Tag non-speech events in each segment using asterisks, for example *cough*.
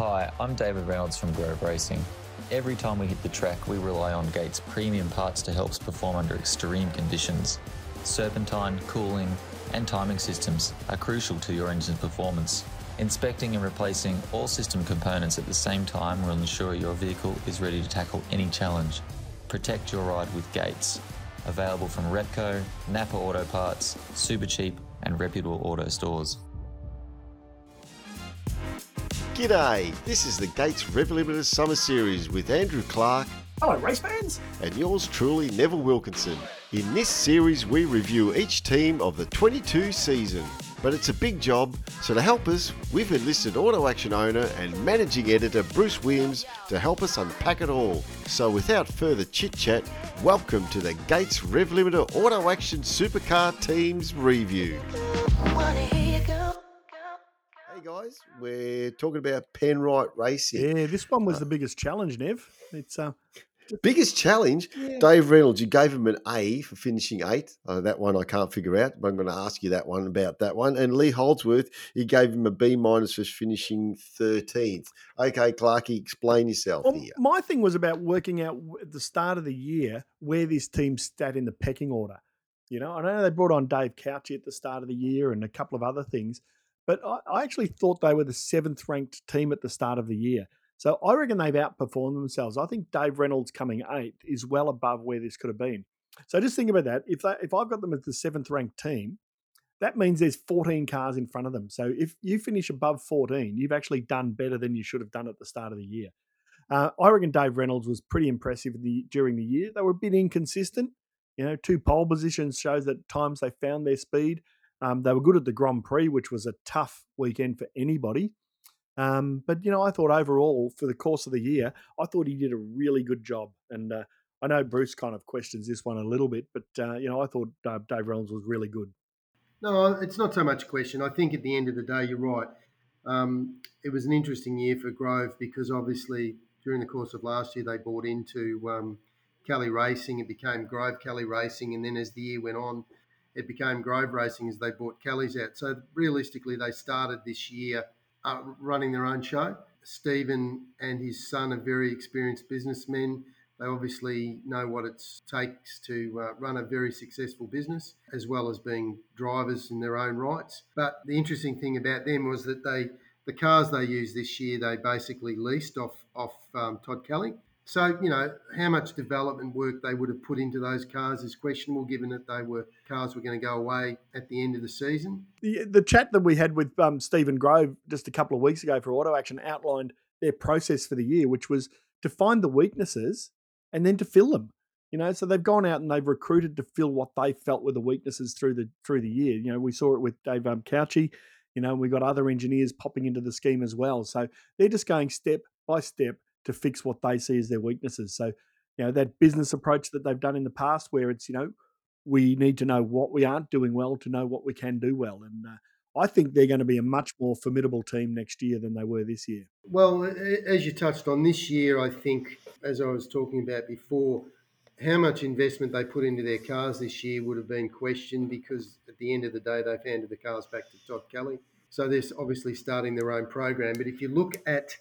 Hi, I'm David Reynolds from Grove Racing. Every time we hit the track, we rely on Gates premium parts to help us perform under extreme conditions. Serpentine, cooling, and timing systems are crucial to your engine's performance. Inspecting and replacing all system components at the same time will ensure your vehicle is ready to tackle any challenge. Protect your ride with Gates. Available from Repco, Napa Auto Parts, Supercheap, and reputable auto stores. G'day, this is the Gates Rev Limited Summer Series with Andrew Clark Hello, race fans. and yours truly, Neville Wilkinson. In this series, we review each team of the 22 season. But it's a big job, so to help us, we've enlisted Auto Action owner and managing editor Bruce Williams to help us unpack it all. So without further chit chat, welcome to the Gates Rev Limited Auto Action Supercar Teams Review. Hey guys, we're talking about Penrite Racing. Yeah, this one was the biggest challenge, Nev. It's uh, Biggest challenge, Dave Reynolds, you gave him an A for finishing eighth. Uh, that one I can't figure out, but I'm going to ask you that one about that one. And Lee Holdsworth, you gave him a B minus for finishing 13th. Okay, Clarky, explain yourself well, here. my thing was about working out at the start of the year where this team sat in the pecking order. You know, I know they brought on Dave Cauchi at the start of the year and a couple of other things, but I, I actually thought they were the seventh ranked team at the start of the year. So I reckon they've outperformed themselves. I think Dave Reynolds coming eighth is well above where this could have been. So just think about that. If they, if I've got them as the seventh ranked team, that means there's 14 cars in front of them. So if you finish above 14, you've actually done better than you should have done at the start of the year. Uh, I reckon Dave Reynolds was pretty impressive the, during the year. They were a bit inconsistent. You know, two pole positions shows that at times they found their speed. Um, they were good at the Grand Prix, which was a tough weekend for anybody. Um, but you know, I thought overall for the course of the year, I thought he did a really good job. And uh, I know Bruce kind of questions this one a little bit, but uh, you know, I thought uh, Dave Reynolds was really good. No, it's not so much a question. I think at the end of the day, you're right. Um, it was an interesting year for Grove because obviously during the course of last year they bought into um, Kelly Racing. It became Grove Kelly Racing, and then as the year went on, it became Grove Racing as they bought Kelly's out. So realistically, they started this year uh, running their own show. Stephen and his son are very experienced businessmen. They obviously know what it takes to uh, run a very successful business, as well as being drivers in their own rights. But the interesting thing about them was that they, the cars they used this year, they basically leased off off um, Todd Kelly. So you know how much development work they would have put into those cars is questionable, given that they were cars were going to go away at the end of the season. the the chat that we had with um, Stephen Grove just a couple of weeks ago for Auto Action outlined their process for the year, which was to find the weaknesses and then to fill them. You know, so they've gone out and they've recruited to fill what they felt were the weaknesses through the through the year. You know, we saw it with Dave um, Cauchi. You know, we got other engineers popping into the scheme as well. So they're just going step by step to fix what they see as their weaknesses. So, you know, that business approach that they've done in the past, where it's you know, we need to know what we aren't doing well to know what we can do well, and uh, I think they're going to be a much more formidable team next year than they were this year. Well, as you touched on this year, I think, as I was talking about before, how much investment they put into their cars this year would have been questioned because at the end of the day, they've handed the cars back to Todd Kelly. So they're obviously starting their own program. But if you look at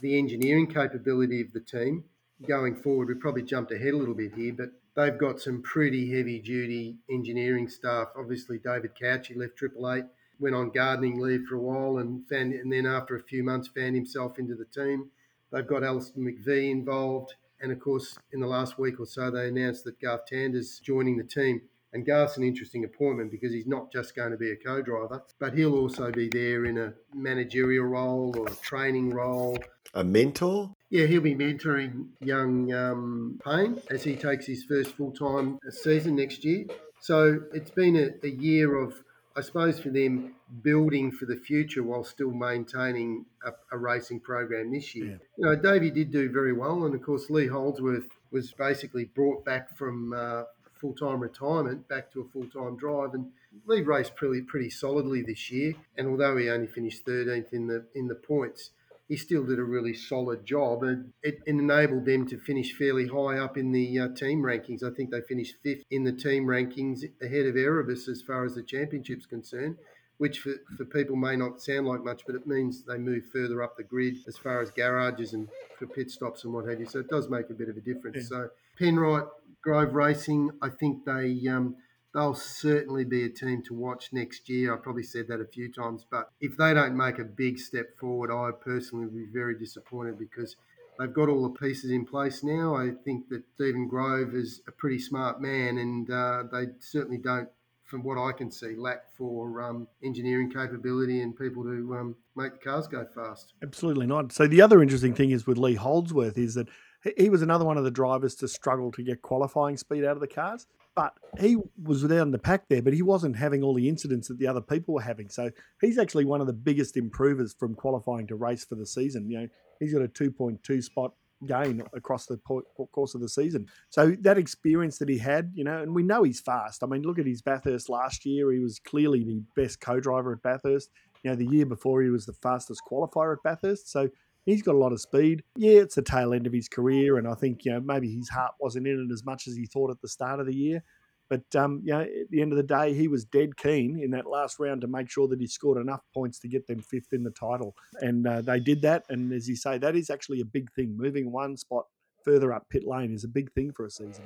the engineering capability of the team going forward, we probably jumped ahead a little bit here, but they've got some pretty heavy duty engineering staff. Obviously, David Cauchi left Triple Eight, went on gardening leave for a while, and found, and then after a few months found himself into the team. They've got Alistair McVean involved, and of course, in the last week or so, they announced that Garth Tander's joining the team. And Garth's an interesting appointment because he's not just going to be a co-driver, but he'll also be there in a managerial role or a training role. A mentor? Yeah, he'll be mentoring young um, Payne as he takes his first full-time season next year. So it's been a, a year of, I suppose, for them building for the future while still maintaining a, a racing program this year. Yeah. You know, Davey did do very well, and of course Lee Holdsworth was basically brought back from uh, full-time retirement back to a full-time drive, and Lee raced pretty pretty solidly this year. And although he only finished 13th in the in the points, he still did a really solid job, and it enabled them to finish fairly high up in the uh, team rankings. I think they finished fifth in the team rankings, ahead of Erebus as far as the championship's concerned. which for, for people may not sound like much, but it means they move further up the grid as far as garages and for pit stops and what have you. So it does make a bit of a difference. Yeah. So Penrite, Grove Racing, I think they um, they'll certainly be a team to watch next year. I probably said that a few times, but if they don't make a big step forward, I personally would be very disappointed because they've got all the pieces in place now. I think that Stephen Grove is a pretty smart man, and uh, they certainly don't from what I can see, lack for um, engineering capability and people to um, make the cars go fast. Absolutely not. So the other interesting thing is with Lee Holdsworth is that he was another one of the drivers to struggle to get qualifying speed out of the cars. But he was down the pack there, but he wasn't having all the incidents that the other people were having. So he's actually one of the biggest improvers from qualifying to race for the season. You know, he's got a 2.2 spot gain across the course of the season. So that experience that he had, you know, and we know he's fast. I mean, look at his Bathurst last year. He was clearly the best co-driver at Bathurst. You know, the year before he was the fastest qualifier at Bathurst. So he's got a lot of speed. Yeah, it's the tail end of his career, and I think you know maybe his heart wasn't in it as much as he thought at the start of the year. But um, you know, at the end of the day, he was dead keen in that last round to make sure that he scored enough points to get them fifth in the title, and uh, they did that. And as you say, that is actually a big thing. Moving one spot further up pit lane is a big thing for a season.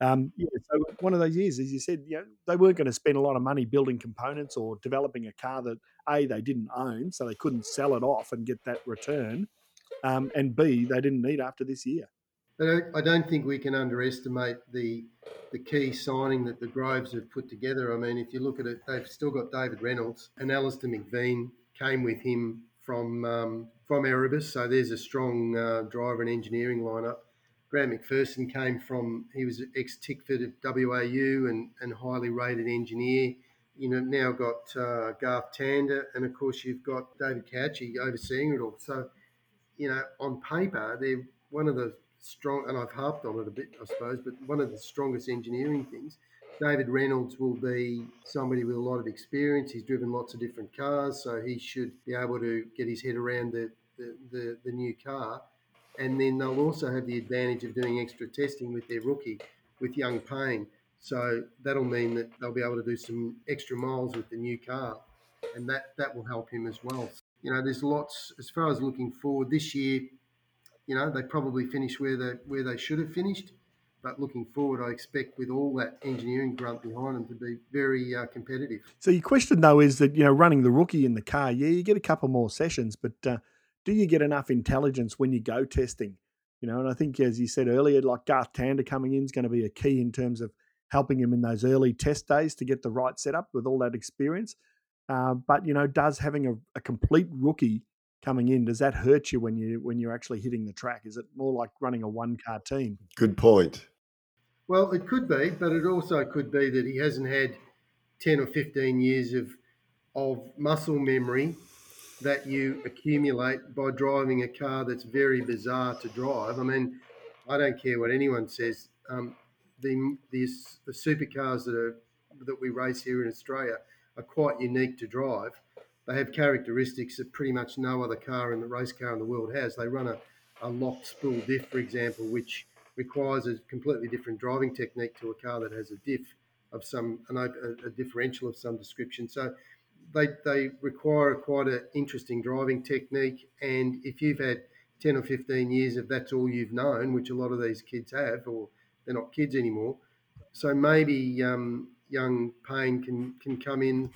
Um, yeah, so one of those years, as you said, you know, they weren't going to spend a lot of money building components or developing a car that a they didn't own, so they couldn't sell it off and get that return, um, and b they didn't need after this year. I don't think we can underestimate the the key signing that the Groves have put together. I mean, if you look at it, they've still got David Reynolds and Alistair McVean came with him from um, from Erebus, so there's a strong uh, driver and engineering lineup. Grant McPherson came from he was ex Tickford at WAU and, and highly rated engineer. You know now got uh, Garth Tander and of course you've got David Cauchi overseeing it all. So you know on paper they're one of the strong, and I've harped on it a bit, I suppose, but one of the strongest engineering things. David Reynolds will be somebody with a lot of experience. He's driven lots of different cars, so he should be able to get his head around the, the, the, the new car. And then they'll also have the advantage of doing extra testing with their rookie, with young Payne. So that'll mean that they'll be able to do some extra miles with the new car, and that, that will help him as well. You know, there's lots as far as looking forward this year you know, they probably finished where they where they should have finished. But looking forward, I expect with all that engineering grunt behind them to be very uh, competitive. So your question though is that you know running the rookie in the car, yeah, you get a couple more sessions, but uh, do you get enough intelligence when you go testing? You know, and I think as you said earlier, like Garth Tander coming in is going to be a key in terms of helping him in those early test days to get the right setup with all that experience. Uh, but you know, does having a, a complete rookie coming in, does that hurt you when you when you're actually hitting the track? Is it more like running a one car team? Good point. Well, it could be, but it also could be that he hasn't had ten or fifteen years of of muscle memory that you accumulate by driving a car that's very bizarre to drive. I mean, I don't care what anyone says. Um, the, the the supercars that are that we race here in Australia are quite unique to drive they have characteristics that pretty much no other car in the race car in the world has. They run a, a locked spool diff, for example, which requires a completely different driving technique to a car that has a diff of some an, a, a differential of some description. So they they require quite an interesting driving technique. And if you've had ten or fifteen years of that's all you've known, which a lot of these kids have, or they're not kids anymore, so maybe um, young Payne can can come in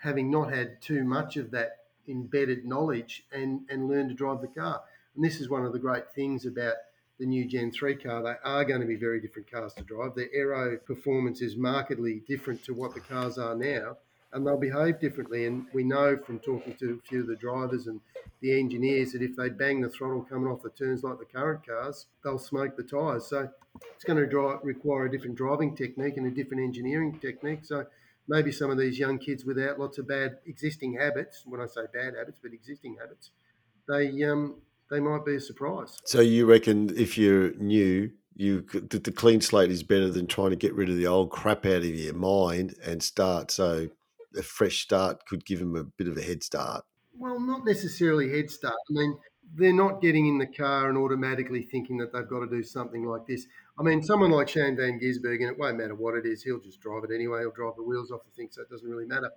having not had too much of that embedded knowledge and, and learn to drive the car. And this is one of the great things about the new Gen 3 car. They are going to be very different cars to drive. Their aero performance is markedly different to what the cars are now, and they'll behave differently. And we know from talking to a few of the drivers and the engineers that if they bang the throttle coming off the turns like the current cars, they'll smoke the tyres. So it's going to drive, require a different driving technique and a different engineering technique. So maybe some of these young kids without lots of bad existing habits, when I say bad habits, but existing habits, they um, they might be a surprise. So you reckon if you're new, you the, the clean slate is better than trying to get rid of the old crap out of your mind and start. So a fresh start could give them a bit of a head start. Well, not necessarily head start. I mean, they're not getting in the car and automatically thinking that they've got to do something like this. I mean, someone like Shane Van Gisbergen, it won't matter what it is, he'll just drive it anyway. He'll drive the wheels off the thing, so it doesn't really matter.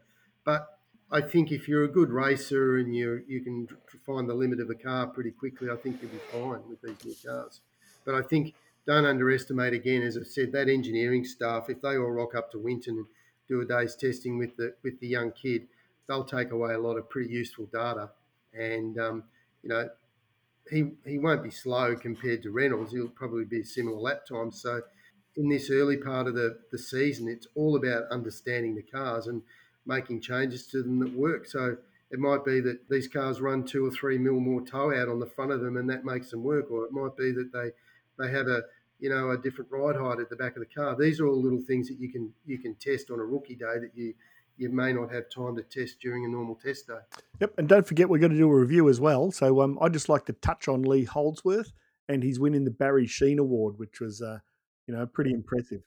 But I think if you're a good racer and you you can find the limit of a car pretty quickly, I think you'll be fine with these new cars. But I think don't underestimate again, as I said, that engineering staff. If they all rock up to Winton and do a day's testing with the with the young kid, they'll take away a lot of pretty useful data. And um, you know, he he won't be slow compared to Reynolds. He'll probably be similar lap time. So in this early part of the, the season, it's all about understanding the cars and making changes to them that work. So it might be that these cars run two or three mil more tow out on the front of them, and that makes them work. Or it might be that they they have a you know a different ride height at the back of the car. These are all little things that you can you can test on a rookie day that you you may not have time to test during a normal test day. Yep, and don't forget we're going to do a review as well. So um, I'd just like to touch on Lee Holdsworth, and he's winning the Barry Sheene Award, which was uh, you know pretty impressive.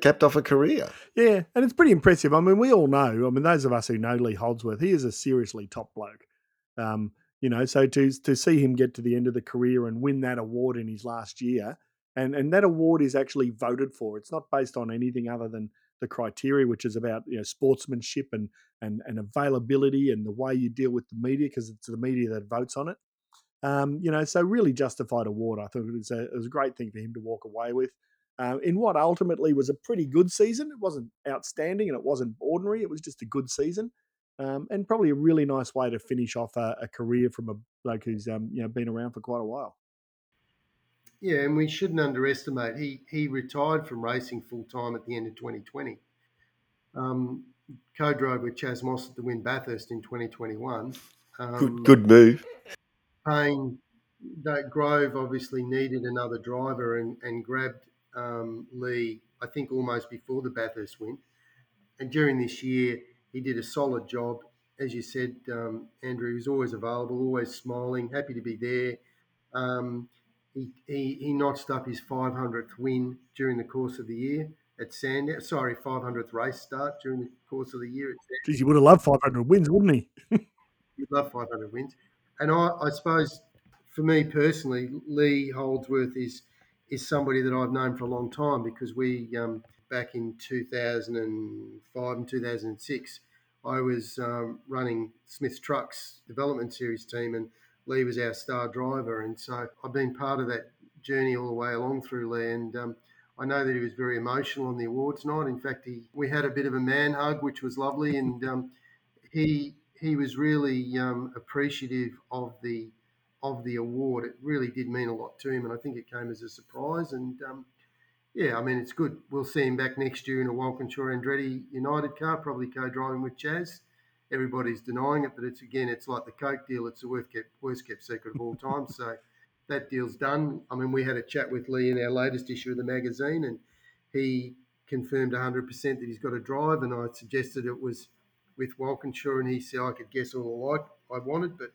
Capped off a career. Yeah, and it's pretty impressive. I mean, we all know. I mean, those of us who know Lee Holdsworth, he is a seriously top bloke. Um, you know, so to to see him get to the end of the career and win that award in his last year, and and that award is actually voted for. It's not based on anything other than the criteria, which is about you know sportsmanship and and and availability and the way you deal with the media, because it's the media that votes on it. Um, you know, so really justified award. I thought it was a it was a great thing for him to walk away with. Uh, in what ultimately was a pretty good season. It wasn't outstanding and it wasn't ordinary. It was just a good season, um, and probably a really nice way to finish off a, a career from a bloke who's um, you know been around for quite a while. Yeah, and we shouldn't underestimate. He he retired from racing full time at the end of 2020. Um, co-drove with Chaz Mostert to win Bathurst in 2021. Um, Good, good move. Payne, that Grove obviously needed another driver and, and grabbed um, Lee, I think almost before the Bathurst win. And during this year, he did a solid job. As you said, um, Andrew, he was always available, always smiling, happy to be there. Um, he, he, he notched up his 500th win during the course of the year at Sandown. Sorry, 500th race start during the course of the year at Sandown. Geez, he would have loved 500 wins, wouldn't he? *laughs* He'd love 500 wins. And I, I suppose for me personally, Lee Holdsworth is is somebody that I've known for a long time because we um, back in 2005 and 2006, I was um, running Smith's Trucks development series team, and Lee was our star driver, and so I've been part of that journey all the way along through Lee, and um, I know that he was very emotional on the awards night. In fact, he we had a bit of a man hug, which was lovely, and um, he he was really um, appreciative of the of the award. It really did mean a lot to him, and I think it came as a surprise. And um, yeah, I mean, it's good. We'll see him back next year in a Walkinshaw Andretti United car, probably co-driving with Chaz. Everybody's denying it, but it's again, it's like the Coke deal. It's the worst kept, worst kept secret of all time. so that deal's done. I mean, we had a chat with Lee in our latest issue of the magazine, and he confirmed 100% that he's got a drive, and I suggested it was with Walkinshaw, and he said I could guess all I wanted, but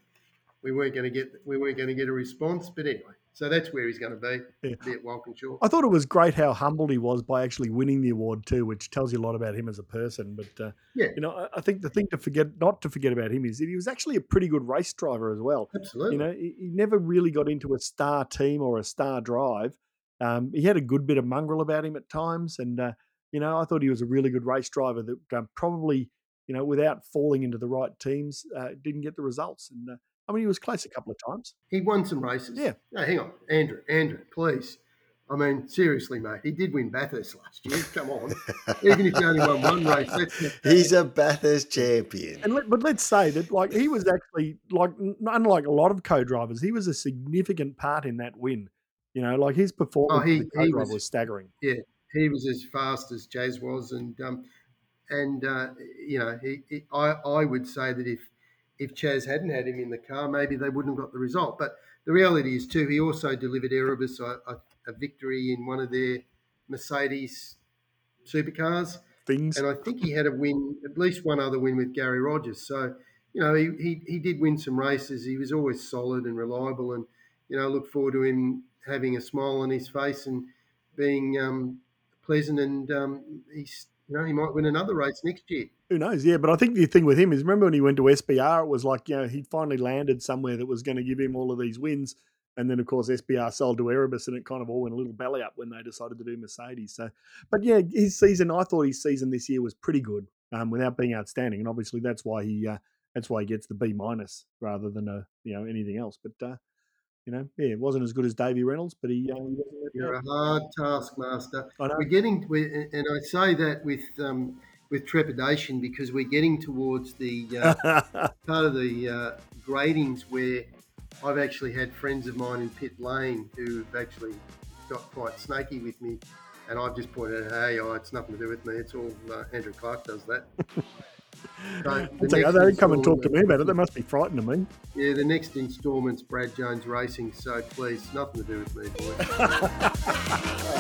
we weren't going to get we weren't going to get a response. But anyway, so that's where he's going to be, Yeah. be at Walkinshaw. I thought it was great how humbled he was by actually winning the award too, which tells you a lot about him as a person. But uh, Yeah, you know, I, I think the thing to forget, not to forget about him, is that he was actually a pretty good race driver as well. absolutely. You know, he, he never really got into a star team or a star drive. Um, he had a good bit of mongrel about him at times, and uh, you know, I thought he was a really good race driver that um, probably, you know, without falling into the right teams, uh, didn't get the results. And uh, I mean, he was close a couple of times. He won some races. Yeah. No, hang on, Andrew. Andrew, please. I mean, seriously, mate. He did win Bathurst last year. Come on. *laughs* Even if he only won one race, that's *laughs* He's a Bathurst champion. And let, but let's say that, like, he was actually like, unlike a lot of co-drivers, he was a significant part in that win. You know, like his performance Oh, he- as a he co-driver was- was staggering. Yeah, he was as fast as Chaz was, and um, and uh, you know, he, he, I I would say that if if Chaz hadn't had him in the car, maybe they wouldn't have got the result. But the reality is too, he also delivered Erebus a, a, a victory in one of their Mercedes supercars, Things. and I think he had a win, at least one other win with Garry Rogers. So you know, he, he, he did win some races. He was always solid and reliable, and you know, I look forward to him having a smile on his face and being um, pleasant. And um, he's you know, he might win another race next year. Who knows? Yeah, but I think the thing with him is remember when he went to SBR, it was like, you know, he finally landed somewhere that was going to give him all of these wins. And then, of course, SBR sold to Erebus and it kind of all went a little belly up when they decided to do Mercedes. So, but yeah, his season, I thought his season this year was pretty good um, without being outstanding. And obviously, that's why he uh, that's why he gets the B minus rather than a you know anything else. But uh, you know, yeah, it wasn't as good as Davy Reynolds, but he. Uh, he You're a hard taskmaster. We're getting, we're, and I say that with um, with trepidation because we're getting towards the uh, *laughs* part of the uh, gradings where I've actually had friends of mine in pit lane who've actually got quite snaky with me, and I've just pointed out, hey, oh, it's nothing to do with me. It's all uh, Andrew Clark does that. *laughs* So the they don't come and talk to me about it. They must be frightened of me. Yeah, the next instalment's Brad Jones Racing, so please, nothing to do with me, boys. *laughs*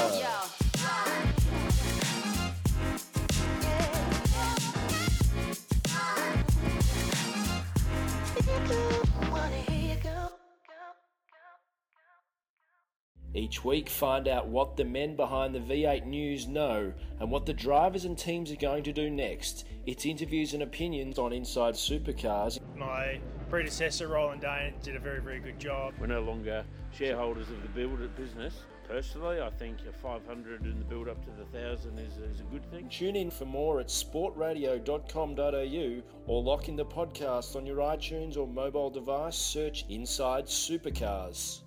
Each week, find out what the men behind the V8 News know and what the drivers and teams are going to do next. It's interviews and opinions on Inside Supercars. My predecessor, Roland Dane, did a very, very good job. We're no longer shareholders of the build business. Personally, I think a 500 in the build up to the 1,000 is, is a good thing. Tune in for more at sportradio.com.au or lock in the podcast on your iTunes or mobile device. Search Inside Supercars.